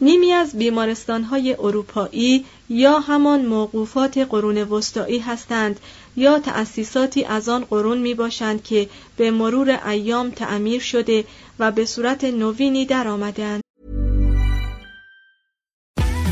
نیمی از بیمارستانهای اروپایی یا همان موقوفات قرون وسطایی هستند یا تأسیساتی از آن قرون می باشند که به مرور ایام تعمیر شده و به صورت نوینی درآمدند.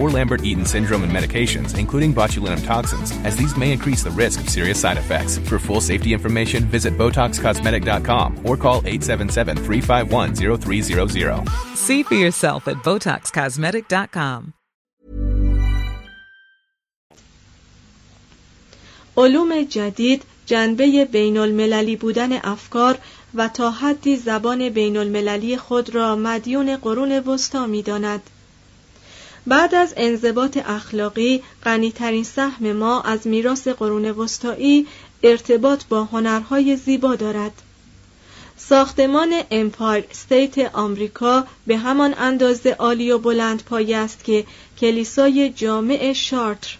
or Lambert-Eaton syndrome and medications, including botulinum toxins, as these may increase the risk of serious side effects. For full safety information, visit BotoxCosmetic.com or call 877-351-0300. See for yourself at BotoxCosmetic.com. علوم جدید جنبه بین المللی بودن افکار و تا حدی زبان بین المللی خود را مدیون قرون وسطا می داند. بعد از انضباط اخلاقی غنیترین سهم ما از میراث قرون وسطایی ارتباط با هنرهای زیبا دارد. ساختمان امپایر استیت آمریکا به همان اندازه عالی و بلند پایه است که کلیسای جامع شارتر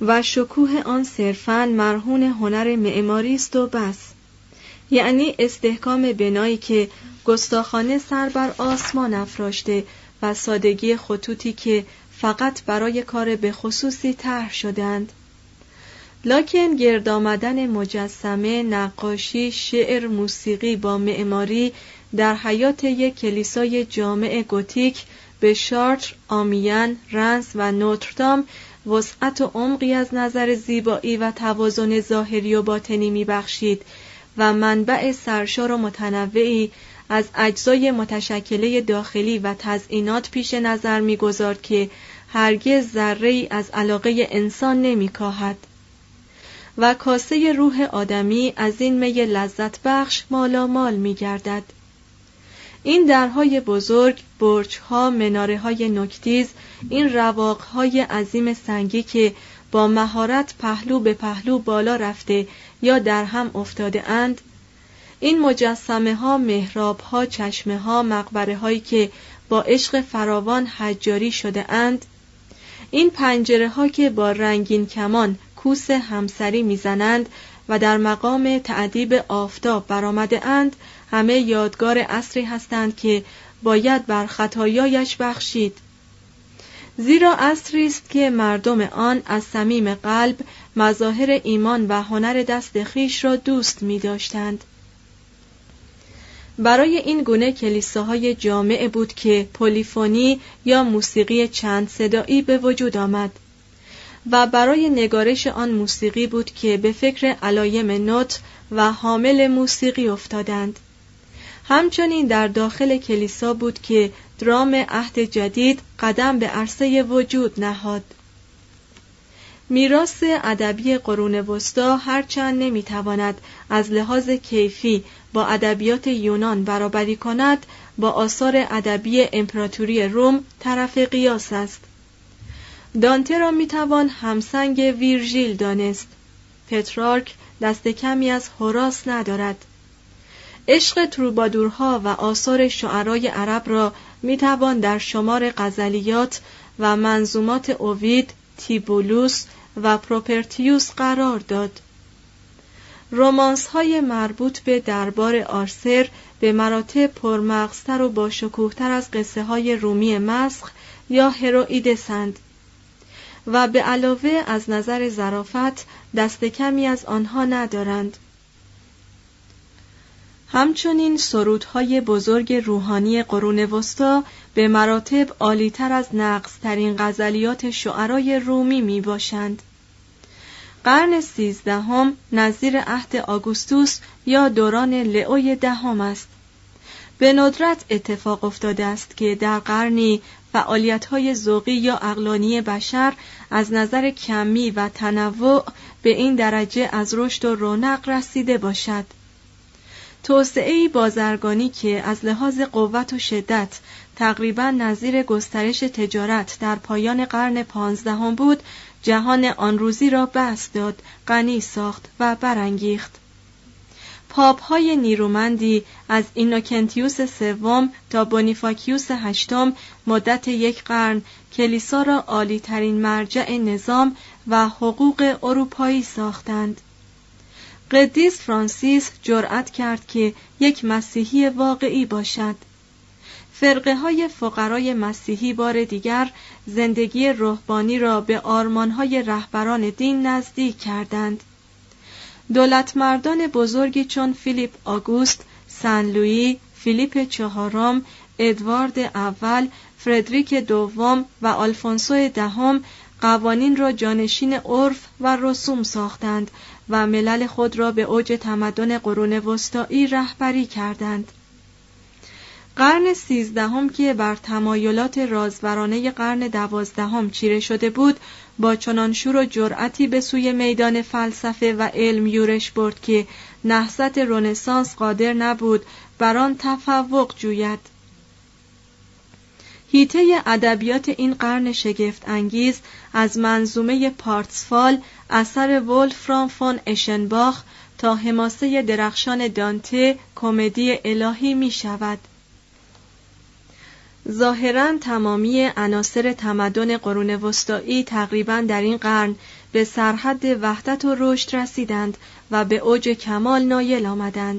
و شکوه آن صرفاً مرهون هنر معماری است و بس. یعنی استحکام بنایی که گستاخانه سر بر آسمان افراشته و سادگی خطوطی که فقط برای کار به خصوصی طرح شدند لکن گرد آمدن مجسمه نقاشی شعر موسیقی با معماری در حیات یک کلیسای جامع گوتیک به شارتر، آمیان، رنس و نوتردام وسعت و عمقی از نظر زیبایی و توازن ظاهری و باطنی میبخشید. و منبع سرشار و متنوعی از اجزای متشکله داخلی و تزئینات پیش نظر می‌گذارد که هرگز ذره از علاقه انسان نمیکاهد و کاسه روح آدمی از این می لذت بخش مالا مال می گردد. این درهای بزرگ، برجها، مناره های نکتیز، این رواقهای عظیم سنگی که با مهارت پهلو به پهلو بالا رفته یا در هم افتاده اند، این مجسمه ها، محراب ها، چشمه ها، مقبره هایی که با عشق فراوان حجاری شده اند، این پنجره ها که با رنگین کمان کوس همسری می‌زنند و در مقام تعدیب آفتاب برآمده اند همه یادگار اصری هستند که باید بر خطایایش بخشید. زیرا اصری است که مردم آن از صمیم قلب مظاهر ایمان و هنر دست خیش را دوست می داشتند. برای این گونه کلیساهای جامع بود که پلیفونی یا موسیقی چند صدایی به وجود آمد و برای نگارش آن موسیقی بود که به فکر علایم نوت و حامل موسیقی افتادند همچنین در داخل کلیسا بود که درام عهد جدید قدم به عرصه وجود نهاد. میراث ادبی قرون وسطا هرچند نمی‌تواند از لحاظ کیفی با ادبیات یونان برابری کند با آثار ادبی امپراتوری روم طرف قیاس است. دانته را می‌توان همسنگ ویرژیل دانست. پترارک دست کمی از هوراس ندارد. عشق تروبادورها و آثار شعرای عرب را می‌توان در شمار غزلیات و منظومات اوید، تیبولوس و پروپرتیوس قرار داد. رومانس های مربوط به دربار آرسر به مراتب پرمغزتر و باشکوهتر از قصه های رومی مسخ یا هروئیدسند و به علاوه از نظر ظرافت دست کمی از آنها ندارند. همچنین سرودهای بزرگ روحانی قرون وسطا به مراتب عالیتر از ترین غزلیات شعرای رومی می باشند. قرن سیزدهم نظیر عهد آگوستوس یا دوران لئوی دهم است. به ندرت اتفاق افتاده است که در قرنی فعالیت‌های ذوقی یا اقلانی بشر از نظر کمی و تنوع به این درجه از رشد و رونق رسیده باشد. توسعه بازرگانی که از لحاظ قوت و شدت تقریبا نظیر گسترش تجارت در پایان قرن پانزدهم بود جهان آن روزی را بست داد غنی ساخت و برانگیخت. پاپ های نیرومندی از اینوکنتیوس سوم تا بونیفاکیوس هشتم مدت یک قرن کلیسا را عالی ترین مرجع نظام و حقوق اروپایی ساختند. قدیس فرانسیس جرأت کرد که یک مسیحی واقعی باشد. فرقه های فقرای مسیحی بار دیگر زندگی روحانی را به آرمان های رهبران دین نزدیک کردند. دولت مردان بزرگی چون فیلیپ آگوست، سن لویی، فیلیپ چهارم، ادوارد اول، فردریک دوم و آلفونسو دهم قوانین را جانشین عرف و رسوم ساختند و ملل خود را به اوج تمدن قرون وسطایی رهبری کردند. قرن سیزدهم که بر تمایلات رازورانه قرن دوازدهم چیره شده بود با چنان شور و جرأتی به سوی میدان فلسفه و علم یورش برد که نهضت رنسانس قادر نبود بر آن تفوق جوید هیته ادبیات این قرن شگفت انگیز از منظومه پارتسفال اثر ولفرام فون اشنباخ تا حماسه درخشان دانته کمدی الهی می شود. ظاهرا تمامی عناصر تمدن قرون وسطایی تقریبا در این قرن به سرحد وحدت و رشد رسیدند و به اوج کمال نایل آمدند.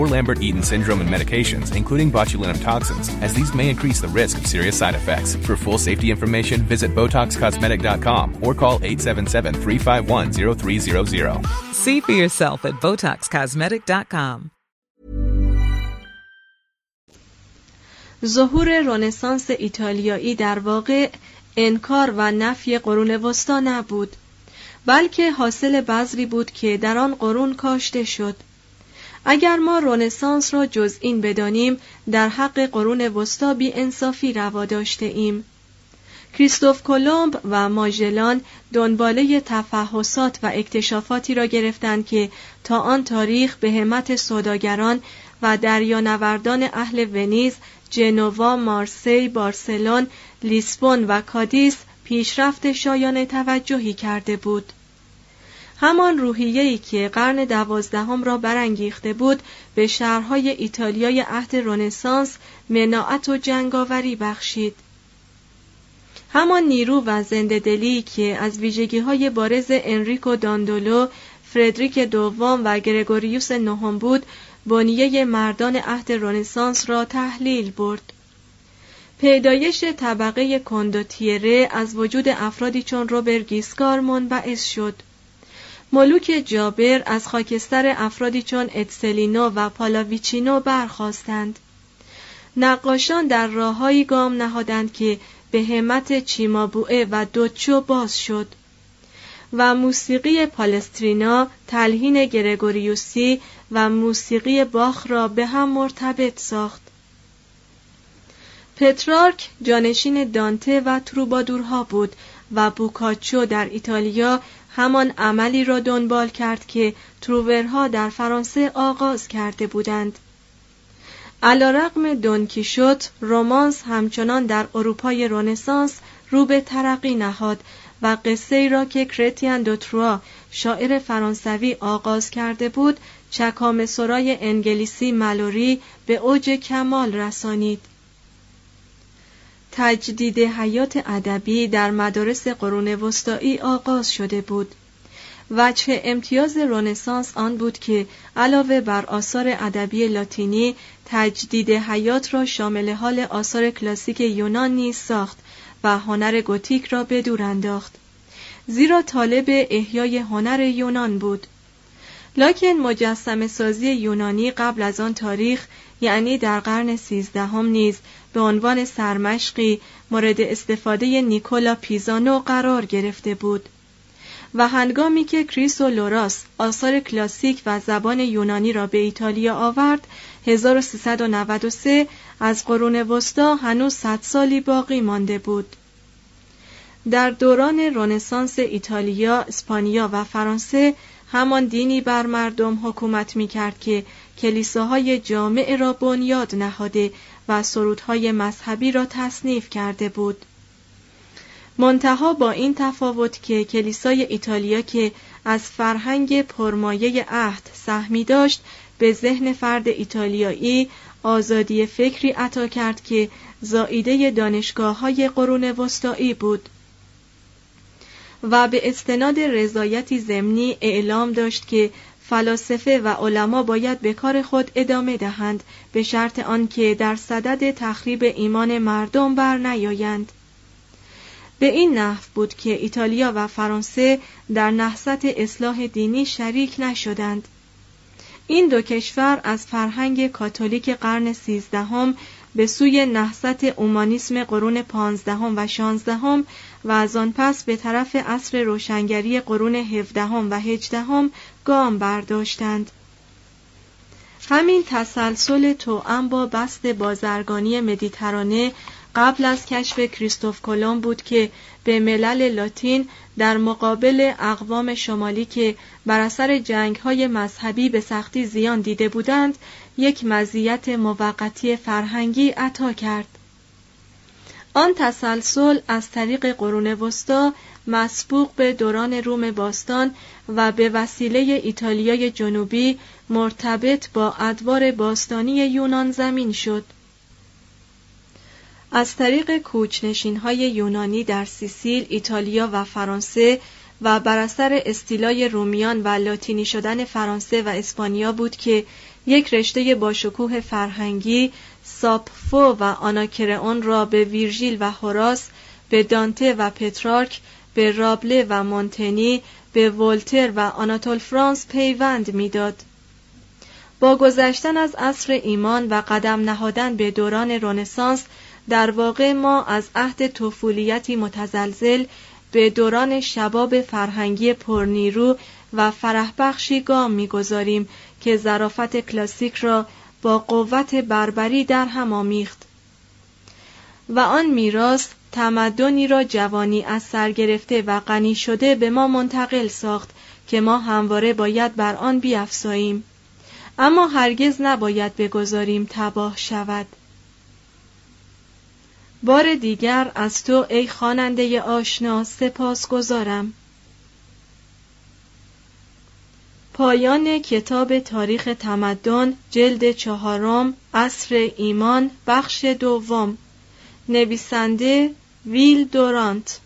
or Lambert-Eaton syndrome and medications, including botulinum toxins, as these may increase the risk of serious side effects. For full safety information, visit BotoxCosmetic.com or call 877-351-0300. See for yourself at BotoxCosmetic.com. ظهور رنسانس ایتالیایی در واقع انکار و نفی قرون وسطا نبود بلکه حاصل بذری بود که در آن قرون کاشته شد اگر ما رونسانس را جز این بدانیم در حق قرون وسطا بی انصافی روا داشته ایم کریستوف کلمب و ماژلان دنباله تفحصات و اکتشافاتی را گرفتند که تا آن تاریخ به همت سوداگران و دریانوردان اهل ونیز، جنوا، مارسی، بارسلون، لیسبون و کادیس پیشرفت شایان توجهی کرده بود. همان روحیه‌ای که قرن دوازدهم را برانگیخته بود به شهرهای ایتالیای عهد رنسانس مناعت و جنگاوری بخشید همان نیرو و زنده که از ویژگی های بارز انریکو داندولو، فردریک دوم و گرگوریوس نهم بود، بنیه مردان عهد رنسانس را تحلیل برد. پیدایش طبقه کندوتیره از وجود افرادی چون روبر گیسکار منبعث شد. ملوک جابر از خاکستر افرادی چون اتسلینو و پالاویچینو برخواستند. نقاشان در راههایی گام نهادند که به همت چیمابوئه و دوچو باز شد و موسیقی پالسترینا تلهین گرگوریوسی و موسیقی باخ را به هم مرتبط ساخت پترارک جانشین دانته و تروبادورها بود و بوکاچو در ایتالیا همان عملی را دنبال کرد که تروورها در فرانسه آغاز کرده بودند. علیرغم دونکیشوت رومانس همچنان در اروپای رنسانس رو به ترقی نهاد و قصه را که کرتیان دوتروا شاعر فرانسوی آغاز کرده بود چکام سرای انگلیسی ملوری به اوج کمال رسانید. تجدید حیات ادبی در مدارس قرون وسطایی آغاز شده بود وجه امتیاز رنسانس آن بود که علاوه بر آثار ادبی لاتینی تجدید حیات را شامل حال آثار کلاسیک یونان نیز ساخت و هنر گوتیک را به دور انداخت. زیرا طالب احیای هنر یونان بود. لکن مجسم سازی یونانی قبل از آن تاریخ یعنی در قرن سیزدهم نیز به عنوان سرمشقی مورد استفاده نیکولا پیزانو قرار گرفته بود. و هنگامی که کریس و لوراس آثار کلاسیک و زبان یونانی را به ایتالیا آورد 1393 از قرون وسطا هنوز صد سالی باقی مانده بود. در دوران رنسانس ایتالیا، اسپانیا و فرانسه همان دینی بر مردم حکومت می کرد که کلیساهای جامع را بنیاد نهاده و سرودهای مذهبی را تصنیف کرده بود. منتها با این تفاوت که کلیسای ایتالیا که از فرهنگ پرمایه عهد سهمی داشت به ذهن فرد ایتالیایی آزادی فکری عطا کرد که زائیده دانشگاه های قرون وسطایی بود و به استناد رضایتی ضمنی اعلام داشت که فلاسفه و علما باید به کار خود ادامه دهند به شرط آنکه در صدد تخریب ایمان مردم بر نیایند. به این نحو بود که ایتالیا و فرانسه در نهضت اصلاح دینی شریک نشدند. این دو کشور از فرهنگ کاتولیک قرن سیزدهم به سوی نهضت اومانیسم قرون پانزدهم و شانزدهم و از آن پس به طرف عصر روشنگری قرون هفدهم و هجدهم گام برداشتند. همین تسلسل توأم با بست بازرگانی مدیترانه قبل از کشف کریستوف کلم بود که به ملل لاتین در مقابل اقوام شمالی که بر اثر جنگ های مذهبی به سختی زیان دیده بودند یک مزیت موقتی فرهنگی عطا کرد. آن تسلسل از طریق قرون وسطا مسبوق به دوران روم باستان و به وسیله ایتالیای جنوبی مرتبط با ادوار باستانی یونان زمین شد. از طریق کوچنشین های یونانی در سیسیل، ایتالیا و فرانسه و بر اثر استیلای رومیان و لاتینی شدن فرانسه و اسپانیا بود که یک رشته باشکوه فرهنگی ساپفو و آناکرئون را به ویرژیل و هوراس به دانته و پترارک به رابله و مونتنی به ولتر و آناتول فرانس پیوند می‌داد. با گذشتن از عصر ایمان و قدم نهادن به دوران رنسانس در واقع ما از عهد طفولیتی متزلزل به دوران شباب فرهنگی پرنیرو و فرحبخشی گام می‌گذاریم که ظرافت کلاسیک را با قوت بربری در هم آمیخت. و آن میراث تمدنی را جوانی از سر گرفته و غنی شده به ما منتقل ساخت که ما همواره باید بر آن بیافزاییم. اما هرگز نباید بگذاریم تباه شود. بار دیگر از تو ای خواننده آشنا سپاس گذارم پایان کتاب تاریخ تمدن جلد چهارم عصر ایمان بخش دوم. نویسنده ویل دورانت.